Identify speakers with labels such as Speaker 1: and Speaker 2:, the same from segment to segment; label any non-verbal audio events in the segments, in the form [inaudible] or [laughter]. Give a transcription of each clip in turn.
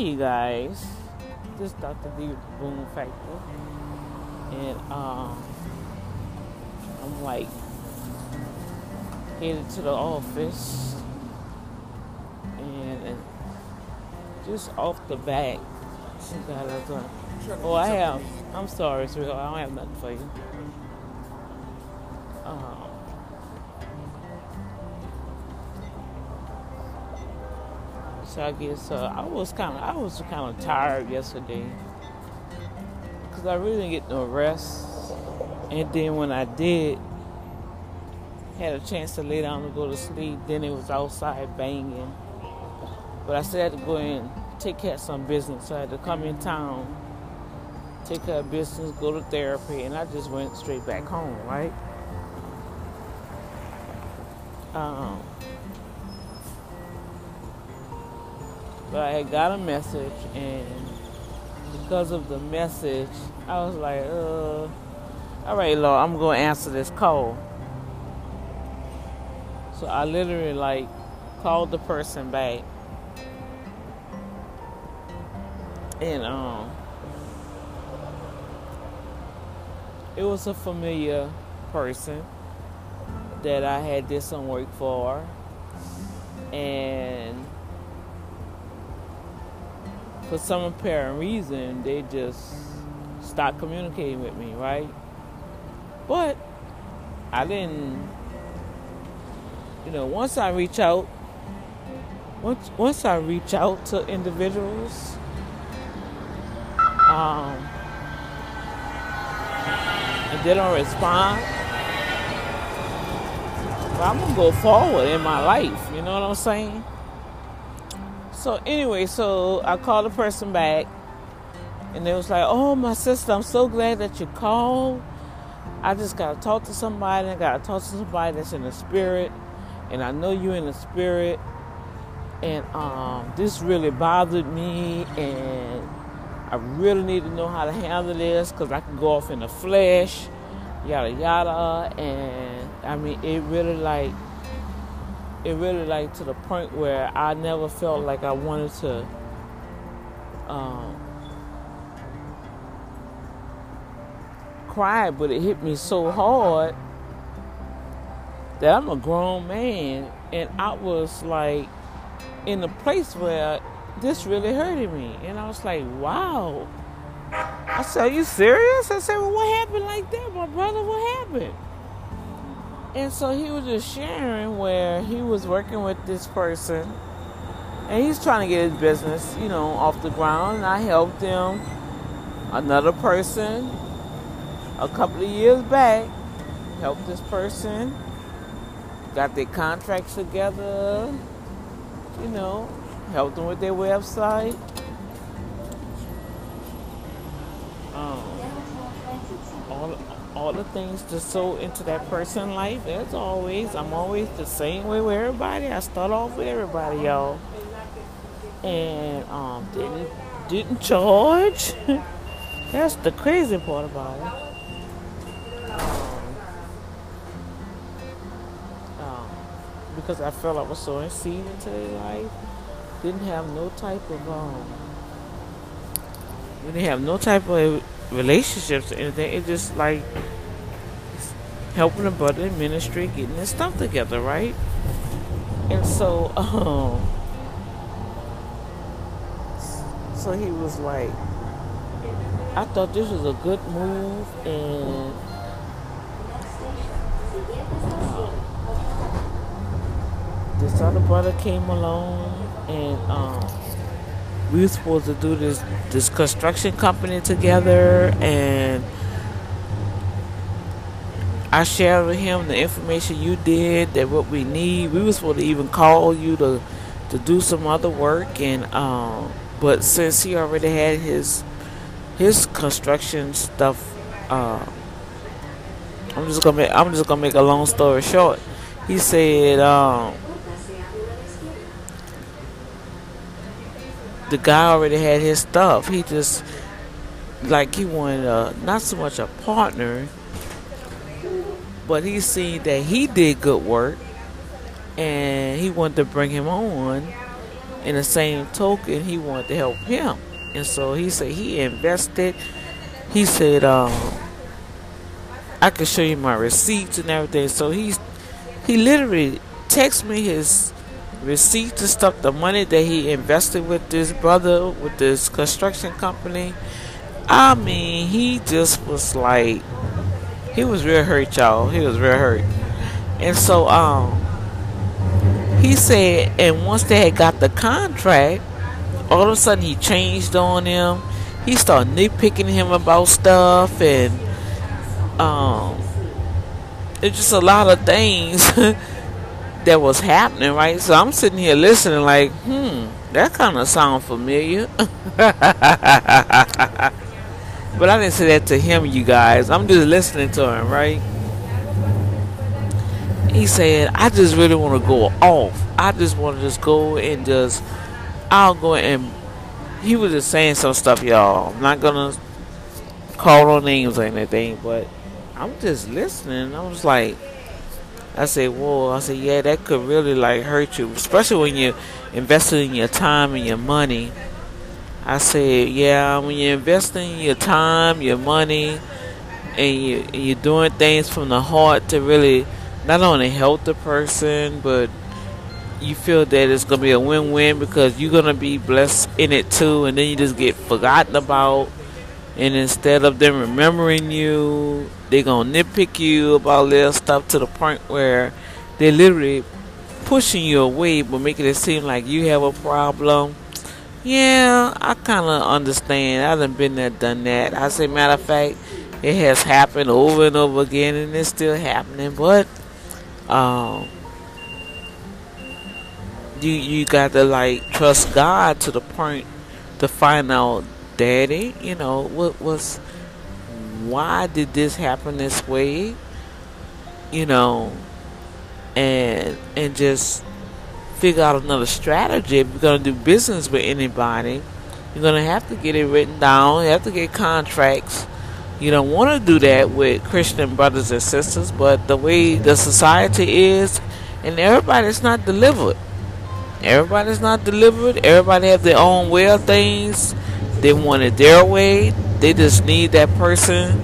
Speaker 1: you guys. This is Dr. D the Boom Factor. And um, I'm like headed to the office. And, and just off the back, Oh, I have. I'm sorry, sweetheart. I don't have nothing for you. Um, So I guess uh, I was kind of I was kind of tired yesterday because I really didn't get no rest. And then when I did, had a chance to lay down and go to sleep. Then it was outside banging. But I still had to go in, take care of some business. So I had to come in town, take care of business, go to therapy, and I just went straight back home, right? Um, But I had got a message, and because of the message, I was like, uh, all right, Lord, I'm going to answer this call. So I literally, like, called the person back. And, um, it was a familiar person that I had did some work for. And for some apparent reason, they just stopped communicating with me, right? But I didn't, you know, once I reach out, once once I reach out to individuals, um, and they don't respond, but I'm gonna go forward in my life. You know what I'm saying? So anyway, so I called the person back, and they was like, "Oh, my sister, I'm so glad that you called. I just gotta talk to somebody. I gotta talk to somebody that's in the spirit, and I know you in the spirit. And um, this really bothered me, and I really need to know how to handle this because I can go off in the flesh, yada yada. And I mean, it really like." It really like to the point where I never felt like I wanted to um, cry, but it hit me so hard that I'm a grown man, and I was like in a place where this really hurted me, and I was like, wow. I said, Are you serious? I said, Well, what happened like that, my brother? What happened? And so he was just sharing where he was working with this person and he's trying to get his business, you know, off the ground. And I helped him. Another person, a couple of years back, helped this person, got their contracts together, you know, helped them with their website. Um, all, the things to sow into that person's life. As always, I'm always the same way with everybody. I start off with everybody, y'all, and um, didn't didn't charge. [laughs] That's the crazy part about it. Um, um, because I felt I was so seed into their life. Didn't have no type of um. Didn't have no type of relationships or anything. It's just like helping a brother in ministry, getting his stuff together, right? And so, um, so he was like, I thought this was a good move, and um, this other brother came along, and um, we were supposed to do this this construction company together and I shared with him the information you did that what we need. We were supposed to even call you to to do some other work and um but since he already had his his construction stuff uh, I'm just gonna make I'm just gonna make a long story short. He said um the guy already had his stuff. He just like he wanted a, not so much a partner, but he seen that he did good work, and he wanted to bring him on. in the same token, he wanted to help him. And so he said he invested. He said, um, I can show you my receipts and everything. So he's he literally texted me his receipts to stuff, the money that he invested with this brother with this construction company. I mean, he just was like he was real hurt, y'all. He was real hurt. And so um he said and once they had got the contract, all of a sudden he changed on him. He started nitpicking him about stuff and um it's just a lot of things [laughs] that was happening, right? So I'm sitting here listening like, hmm, that kind of sound familiar. [laughs] but I didn't say that to him, you guys. I'm just listening to him, right? He said, I just really want to go off. I just want to just go and just, I'll go and, he was just saying some stuff, y'all. I'm not going to call no names or anything, but I'm just listening. I was like, I said, whoa. I said, yeah, that could really like hurt you, especially when you're investing your time and your money. I said, yeah, when you're investing your time, your money, and you and you're doing things from the heart to really not only help the person, but you feel that it's gonna be a win-win because you're gonna be blessed in it too, and then you just get forgotten about, and instead of them remembering you they gonna nitpick you about little stuff to the point where they're literally pushing you away but making it seem like you have a problem. Yeah, I kind of understand. I done been there, done that. I say, matter of fact, it has happened over and over again, and it's still happening. But um, you you got to like trust God to the point to find out, Daddy. You know what was why did this happen this way? You know, and and just figure out another strategy. If you're gonna do business with anybody, you're gonna have to get it written down. You have to get contracts. You don't want to do that with Christian brothers and sisters, but the way the society is, and everybody's not delivered. Everybody's not delivered. Everybody have their own way of things. They want it their way. They just need that person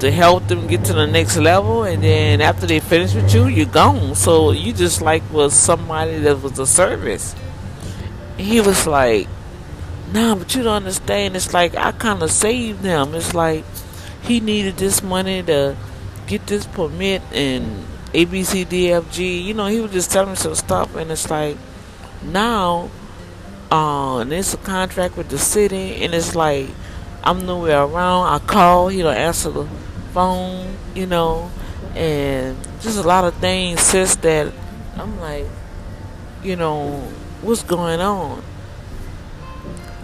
Speaker 1: to help them get to the next level, and then after they finish with you, you're gone. So you just like was somebody that was a service. He was like, "Nah, but you don't understand. It's like I kind of saved them. It's like he needed this money to get this permit and A B C D F G. You know, he was just telling me some stuff, and it's like now, uh, and it's a contract with the city, and it's like." I'm nowhere around. I call, he don't answer the phone, you know, and just a lot of things since that I'm like, you know, what's going on?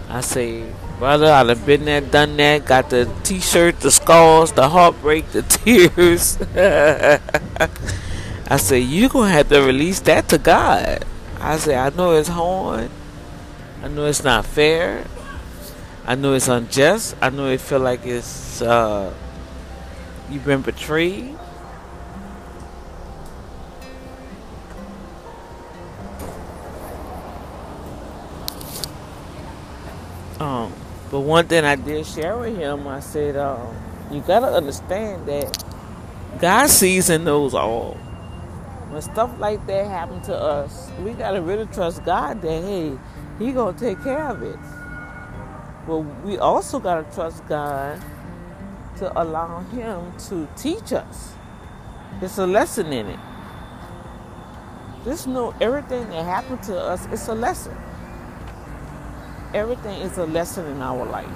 Speaker 1: I say, brother, I have been there, done that, got the t-shirt, the scars, the heartbreak, the [laughs] tears. I say, you gonna have to release that to God. I say, I know it's hard. I know it's not fair. I know it's unjust. I know it feel like it's uh, you've been betrayed. Um, but one thing I did share with him, I said, um, you gotta understand that God sees and knows all. When stuff like that happen to us, we gotta really trust God that hey, He gonna take care of it. But we also got to trust God to allow Him to teach us. It's a lesson in it. Just know everything that happened to us, it's a lesson. Everything is a lesson in our life.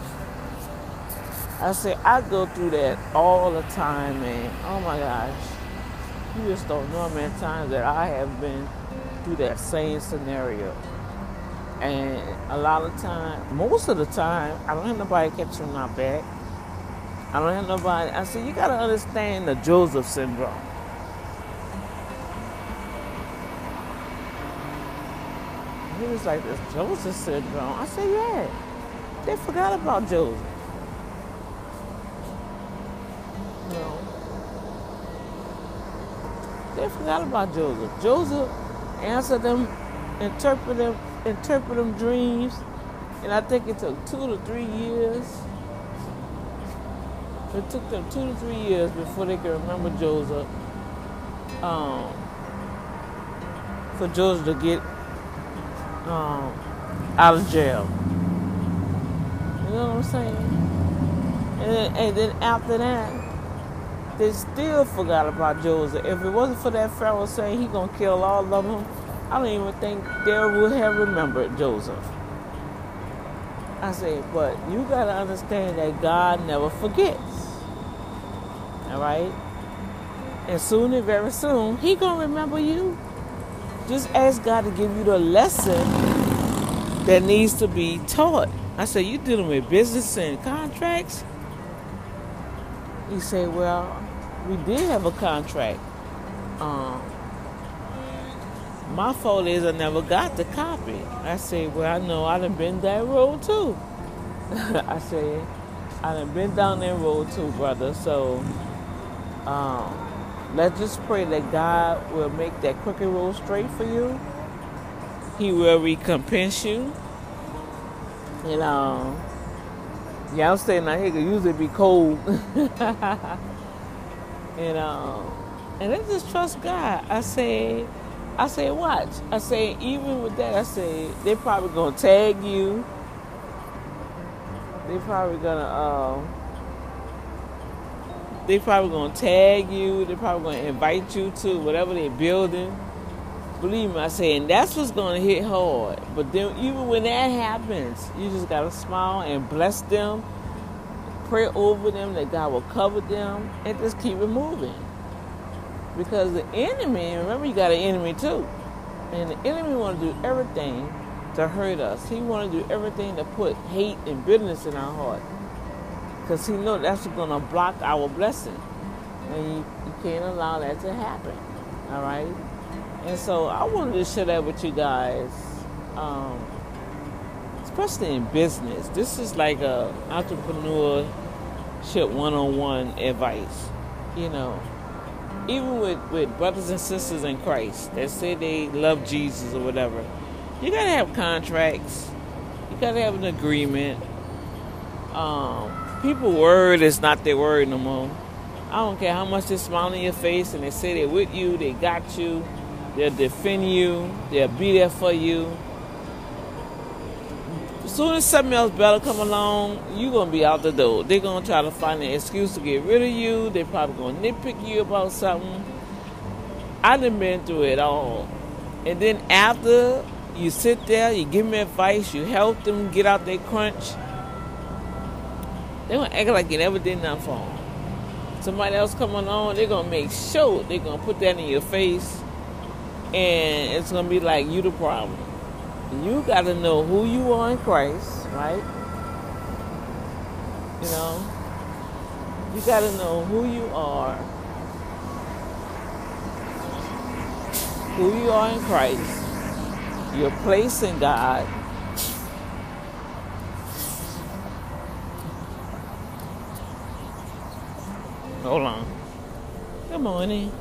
Speaker 1: I say, I go through that all the time, man. Oh my gosh. You just don't know how many times that I have been through that same scenario. And a lot of time, most of the time, I don't have nobody catching my back. I don't have nobody. I said, you got to understand the Joseph syndrome. He was like, this Joseph syndrome. I said, yeah. They forgot about Joseph. Know, they forgot about Joseph. Joseph answered them, interpreted them interpret them dreams, and I think it took two to three years. It took them two to three years before they could remember Joseph. Um, for Joseph to get um, out of jail. You know what I'm saying? And, and then after that, they still forgot about Joseph. If it wasn't for that Pharaoh saying he gonna kill all of them, I don't even think they would have remembered Joseph. I say, but you gotta understand that God never forgets. All right? And soon and very soon, he gonna remember you. Just ask God to give you the lesson that needs to be taught. I said, you dealing with business and contracts? He said, well, we did have a contract. Um, my fault is I never got the copy. I said, well, I know I done been that road too. [laughs] I said, I done been down that road too, brother. So, um, let's just pray that God will make that crooked road straight for you. He will recompense you. And um, yeah, I'm staying out here because usually be cold. [laughs] and um, and let's just trust God. I say, I say, watch. I say, even with that, I say they're probably gonna tag you. They're probably gonna um, they probably gonna tag you. They're probably gonna invite you to whatever they're building. Believe me, I say, and that's what's gonna hit hard. But then, even when that happens, you just gotta smile and bless them pray over them that God will cover them and just keep it moving. Because the enemy, remember you got an enemy too. And the enemy want to do everything to hurt us. He want to do everything to put hate and bitterness in our heart. Because he know that's going to block our blessing. And you, you can't allow that to happen. All right? And so I wanted to share that with you guys. Um, especially in business. This is like a entrepreneur ship one-on-one advice. You know, even with, with brothers and sisters in Christ that say they love Jesus or whatever, you gotta have contracts. You gotta have an agreement. Um, people word is not their word no more. I don't care how much they smile in your face and they say they're with you, they got you, they'll defend you, they'll be there for you soon as something else better come along, you're gonna be out the door. They're gonna try to find an excuse to get rid of you. They probably gonna nitpick you about something. I done been through it all. And then after you sit there, you give them advice, you help them get out their crunch. They gonna act like you never did nothing for them. Somebody else come along, they're gonna make sure they're gonna put that in your face, and it's gonna be like you the problem you got to know who you are in Christ, right? You know, you got to know who you are, who you are in Christ, your place in God. Hold on. Good morning.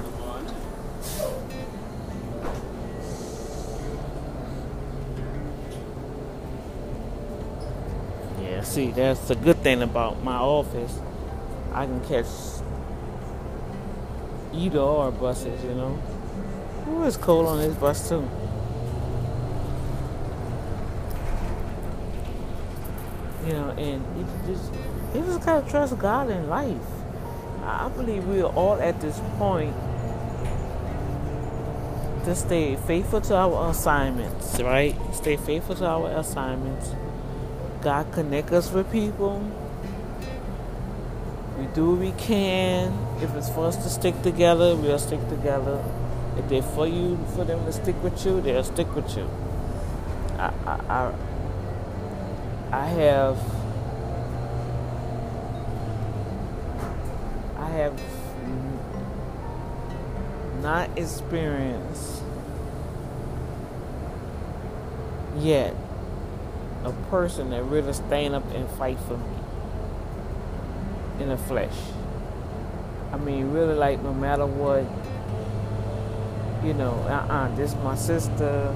Speaker 1: See, that's a good thing about my office. I can catch either or buses, you know. Ooh, it's cold on this bus too. You know, and you just you just gotta trust God in life. I believe we are all at this point to stay faithful to our assignments, right? Stay faithful to our assignments God connect us with people. We do what we can. If it's for us to stick together, we'll stick together. If they're for you, for them to stick with you, they'll stick with you. I, I, I, I have, I have not experienced yet a person that really stand up and fight for me in the flesh. I mean, really, like, no matter what, you know, uh uh-uh, this my sister.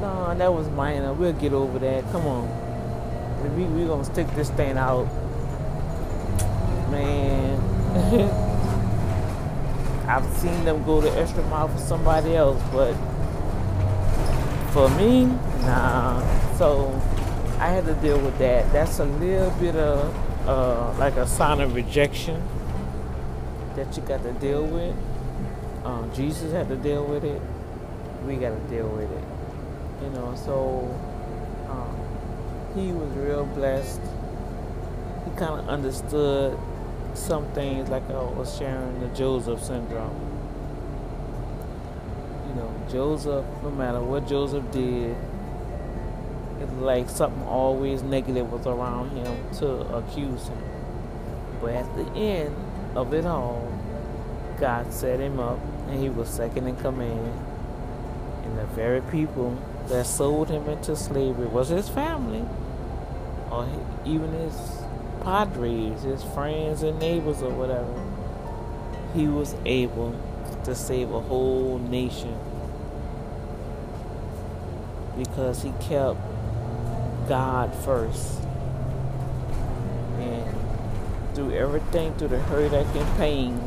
Speaker 1: No, that was minor. We'll get over that. Come on. We we gonna stick this thing out. Man. [laughs] I've seen them go the extra mile for somebody else, but for me, nah. So I had to deal with that. That's a little bit of uh, like a sign of rejection that you got to deal with. Um, Jesus had to deal with it. We got to deal with it. You know, so um, he was real blessed. He kind of understood some things, like I was sharing the Joseph syndrome. You know, Joseph, no matter what Joseph did, it's like something always negative was around him to accuse him. But at the end of it all, God set him up and he was second in command. And the very people that sold him into slavery was his family or even his padres, his friends and neighbors or whatever. He was able to save a whole nation because he kept God first. And through everything, through the hurt and pain,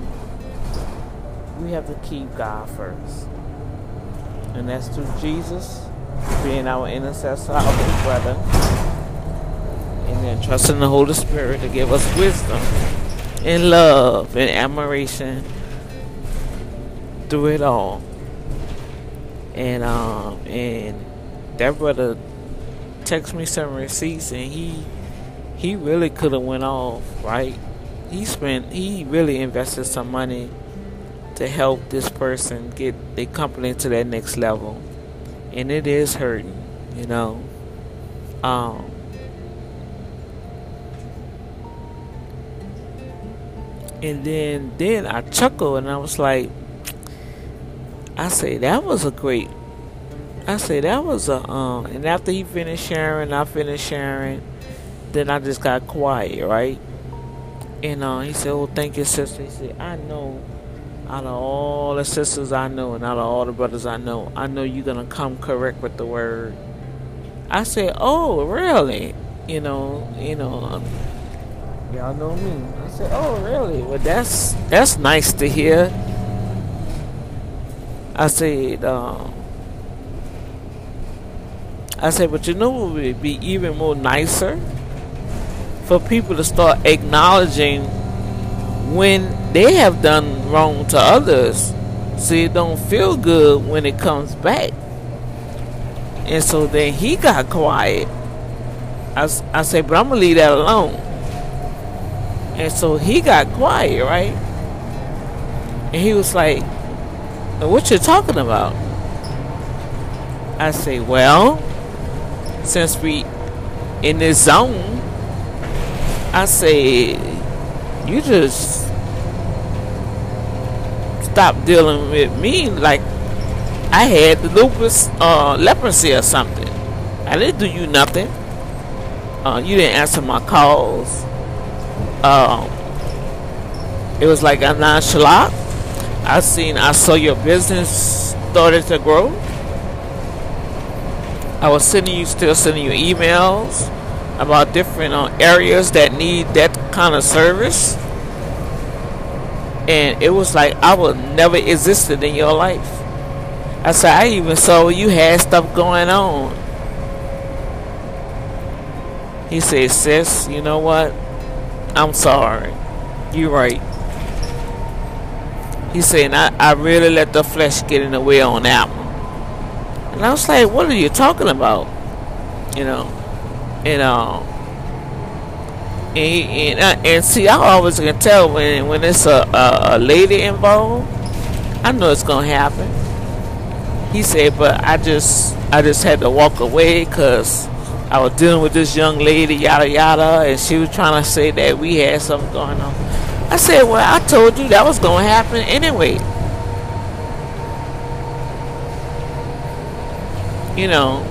Speaker 1: we have to keep God first. And that's through Jesus being our intercessor, our brother. And then trusting the Holy Spirit to give us wisdom and love and admiration through it all. And um and that brother text me some receipts and he he really could have went off, right? He spent he really invested some money to help this person get the company to that next level. And it is hurting, you know. Um and then then I chuckled and I was like I say that was a great I say that was a um and after he finished sharing, I finished sharing, then I just got quiet, right? And uh, he said, Oh thank you sister. He said, I know out of all the sisters I know and out of all the brothers I know, I know you're gonna come correct with the word. I said, Oh, really? You know, you know, um, y'all know me. I said, Oh really? Well that's that's nice to hear. I said, um I said, but you know what would be even more nicer? For people to start acknowledging when they have done wrong to others so it don't feel good when it comes back. And so then he got quiet. I, I said, but I'm going to leave that alone. And so he got quiet, right? And he was like, what you talking about? I say, well, since we in this zone, I say you just stop dealing with me like I had the lupus uh, leprosy or something. I didn't do you nothing. Uh, you didn't answer my calls. Um, it was like a nonchalant. I seen I saw your business started to grow. I was sending you, still sending you emails about different uh, areas that need that kind of service. And it was like I would never existed in your life. I said, I even saw you had stuff going on. He said, sis, you know what? I'm sorry. You're right. He said, I, I really let the flesh get in the way on that one. And I was like, what are you talking about? You know, and um, and and, uh, and see, I always can tell when when it's a, a, a lady involved. I know it's gonna happen. He said, but I just I just had to walk away because I was dealing with this young lady, yada yada, and she was trying to say that we had something going on. I said, well, I told you that was gonna happen anyway. you know,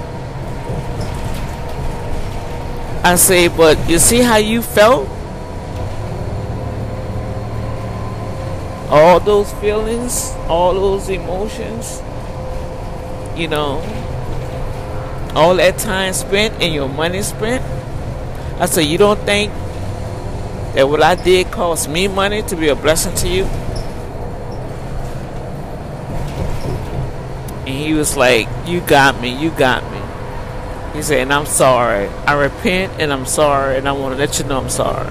Speaker 1: I say, but you see how you felt? All those feelings, all those emotions, you know, all that time spent and your money spent. I said, you don't think that what I did cost me money to be a blessing to you? And he was like, You got me, you got me. He said, And I'm sorry. I repent and I'm sorry, and I want to let you know I'm sorry.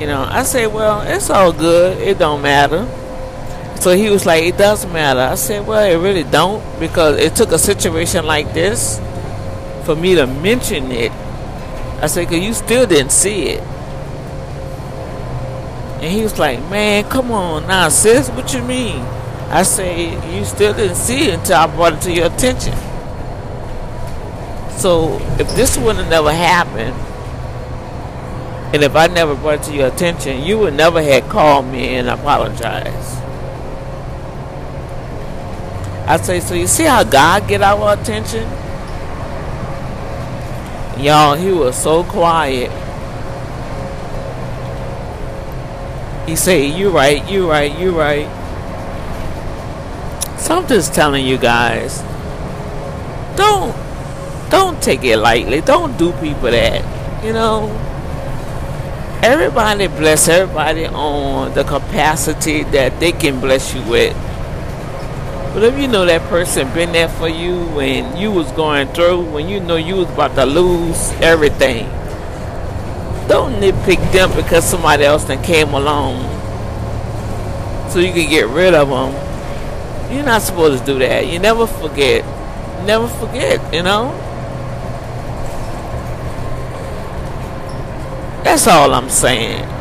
Speaker 1: You know, I said, Well, it's all good. It don't matter. So he was like, It does matter. I said, Well, it really don't because it took a situation like this for me to mention it. I said, Because you still didn't see it. And he was like, Man, come on now, sis. What you mean? I say, You still didn't see it until I brought it to your attention. So if this would have never happened, and if I never brought it to your attention, you would never have called me and apologized. I say, so you see how God get our attention? Y'all, he was so quiet. He say, you right, you right, you right. So I'm just telling you guys, don't, don't take it lightly. Don't do people that, you know. Everybody bless everybody on the capacity that they can bless you with. But if you know that person been there for you when you was going through, when you know you was about to lose everything, don't nitpick them because somebody else then came along so you can get rid of them. You're not supposed to do that. You never forget. Never forget, you know? That's all I'm saying.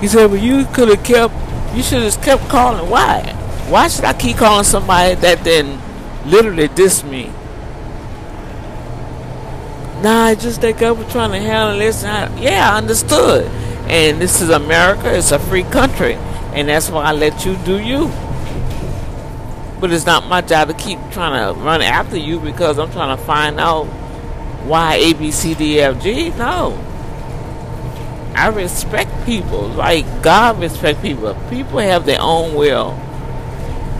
Speaker 1: He said, well, you could have kept, you should have kept calling. Why? Why should I keep calling somebody that then literally diss me? Nah, I just think I was trying to handle this. I, yeah, I understood. And this is America. It's a free country. And that's why I let you do you. But it's not my job to keep trying to run after you because I'm trying to find out why A, B, C, D, F, G. No. I respect people. Like God respect people. People have their own will.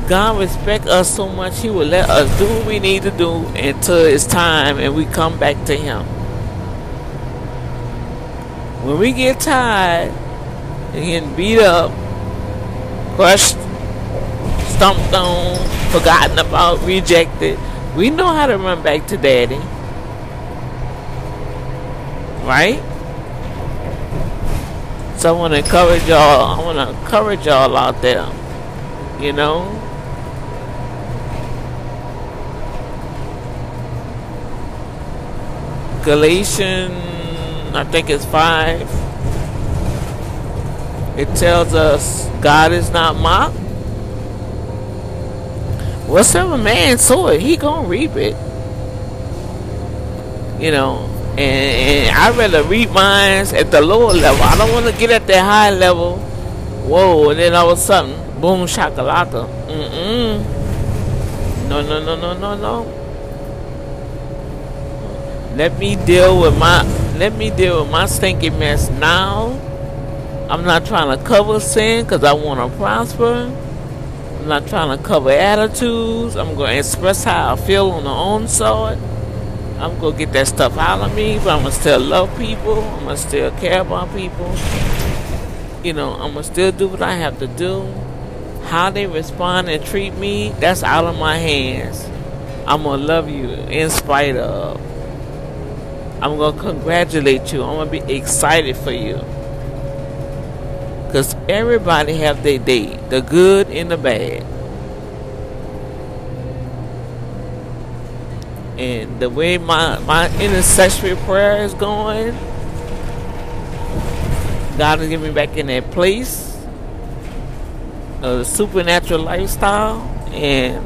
Speaker 1: God respect us so much He will let us do what we need to do until it's time and we come back to Him. When we get tired and getting beat up, crushed, stumped on, forgotten about, rejected, we know how to run back to Daddy. Right? So I want to encourage y'all. I want to encourage y'all out there. You know. Galatians, I think it's five. It tells us God is not mocked. Whatsoever man sow it, he gonna reap it. You know, and, and I rather read mines at the lower level. I don't want to get at that high level. Whoa, and then all of a sudden, boom, shakalaka. Mm-mm. No, no, no, no, no, no. Let me deal with my, let me deal with my stinking mess now. I'm not trying to cover sin because I want to prosper. I'm not trying to cover attitudes. I'm going to express how I feel on the own side. I'm gonna get that stuff out of me, but I'm gonna still love people. I'm gonna still care about people. You know, I'm gonna still do what I have to do. How they respond and treat me, that's out of my hands. I'm gonna love you in spite of. I'm gonna congratulate you. I'm gonna be excited for you. Cause everybody have their day, the good and the bad. And the way my my intercessory prayer is going, God is getting me back in that place of the supernatural lifestyle, and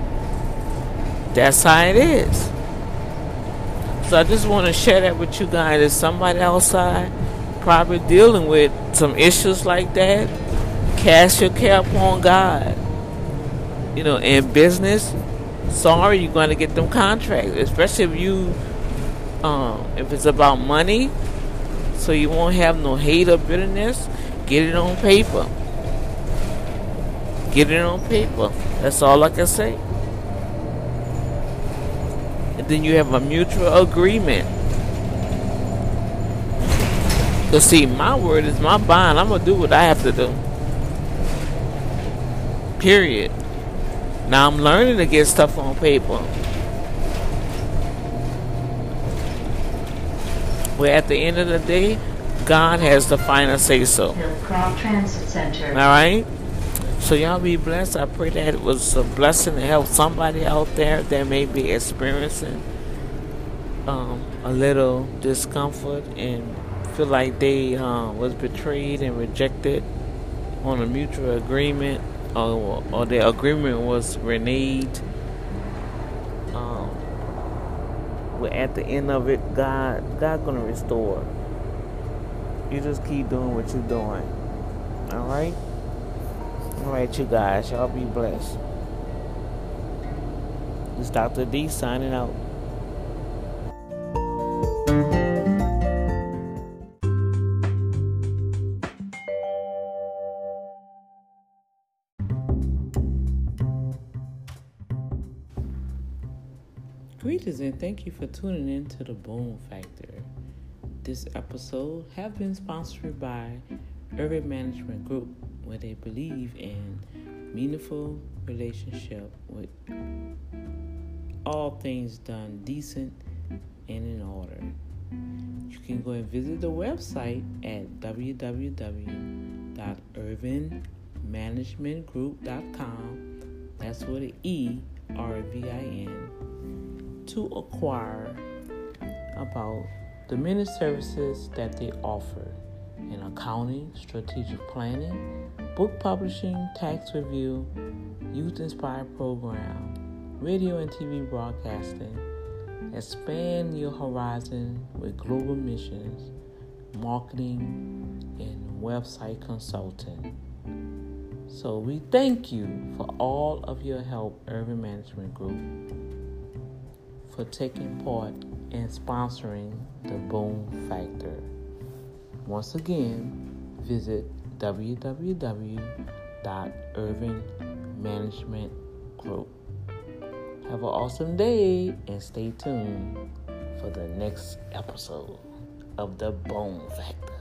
Speaker 1: that's how it is. So I just want to share that with you guys. There's somebody outside probably dealing with some issues like that. Cast your care upon God. You know, in business, sorry you're going to get them contracts, especially if you, um, if it's about money, so you won't have no hate or bitterness. Get it on paper. Get it on paper. That's all I can say. And then you have a mutual agreement. Cause see, my word is my bond. I'm gonna do what I have to do. Period. Now I'm learning to get stuff on paper. Where at the end of the day, God has the final say so.
Speaker 2: Transit Center. All
Speaker 1: right. So y'all be blessed. I pray that it was a blessing to help somebody out there that may be experiencing um, a little discomfort and feel like they uh, was betrayed and rejected on a mutual agreement or, or the agreement was reneged. Um, at the end of it, God, God gonna restore. You just keep doing what you're doing. All right. All right, you guys. Y'all be blessed. It's Dr. D signing out. Greetings and thank you for tuning in to the Boom Factor. This episode have been sponsored by Ervin Management Group, where they believe in meaningful relationship with all things done decent and in order. You can go and visit the website at www.ervinmanagementgroup.com. That's with an E R V I N to acquire about the many services that they offer in accounting, strategic planning, book publishing, tax review, youth inspired program, radio and TV broadcasting. Expand your horizon with global missions, marketing, and website consulting. So we thank you for all of your help, Ervin Management Group for taking part in sponsoring the Boom Factor. Once again, visit www.ervinmanagementgroup. Have an awesome day and stay tuned for the next episode of the Boom Factor.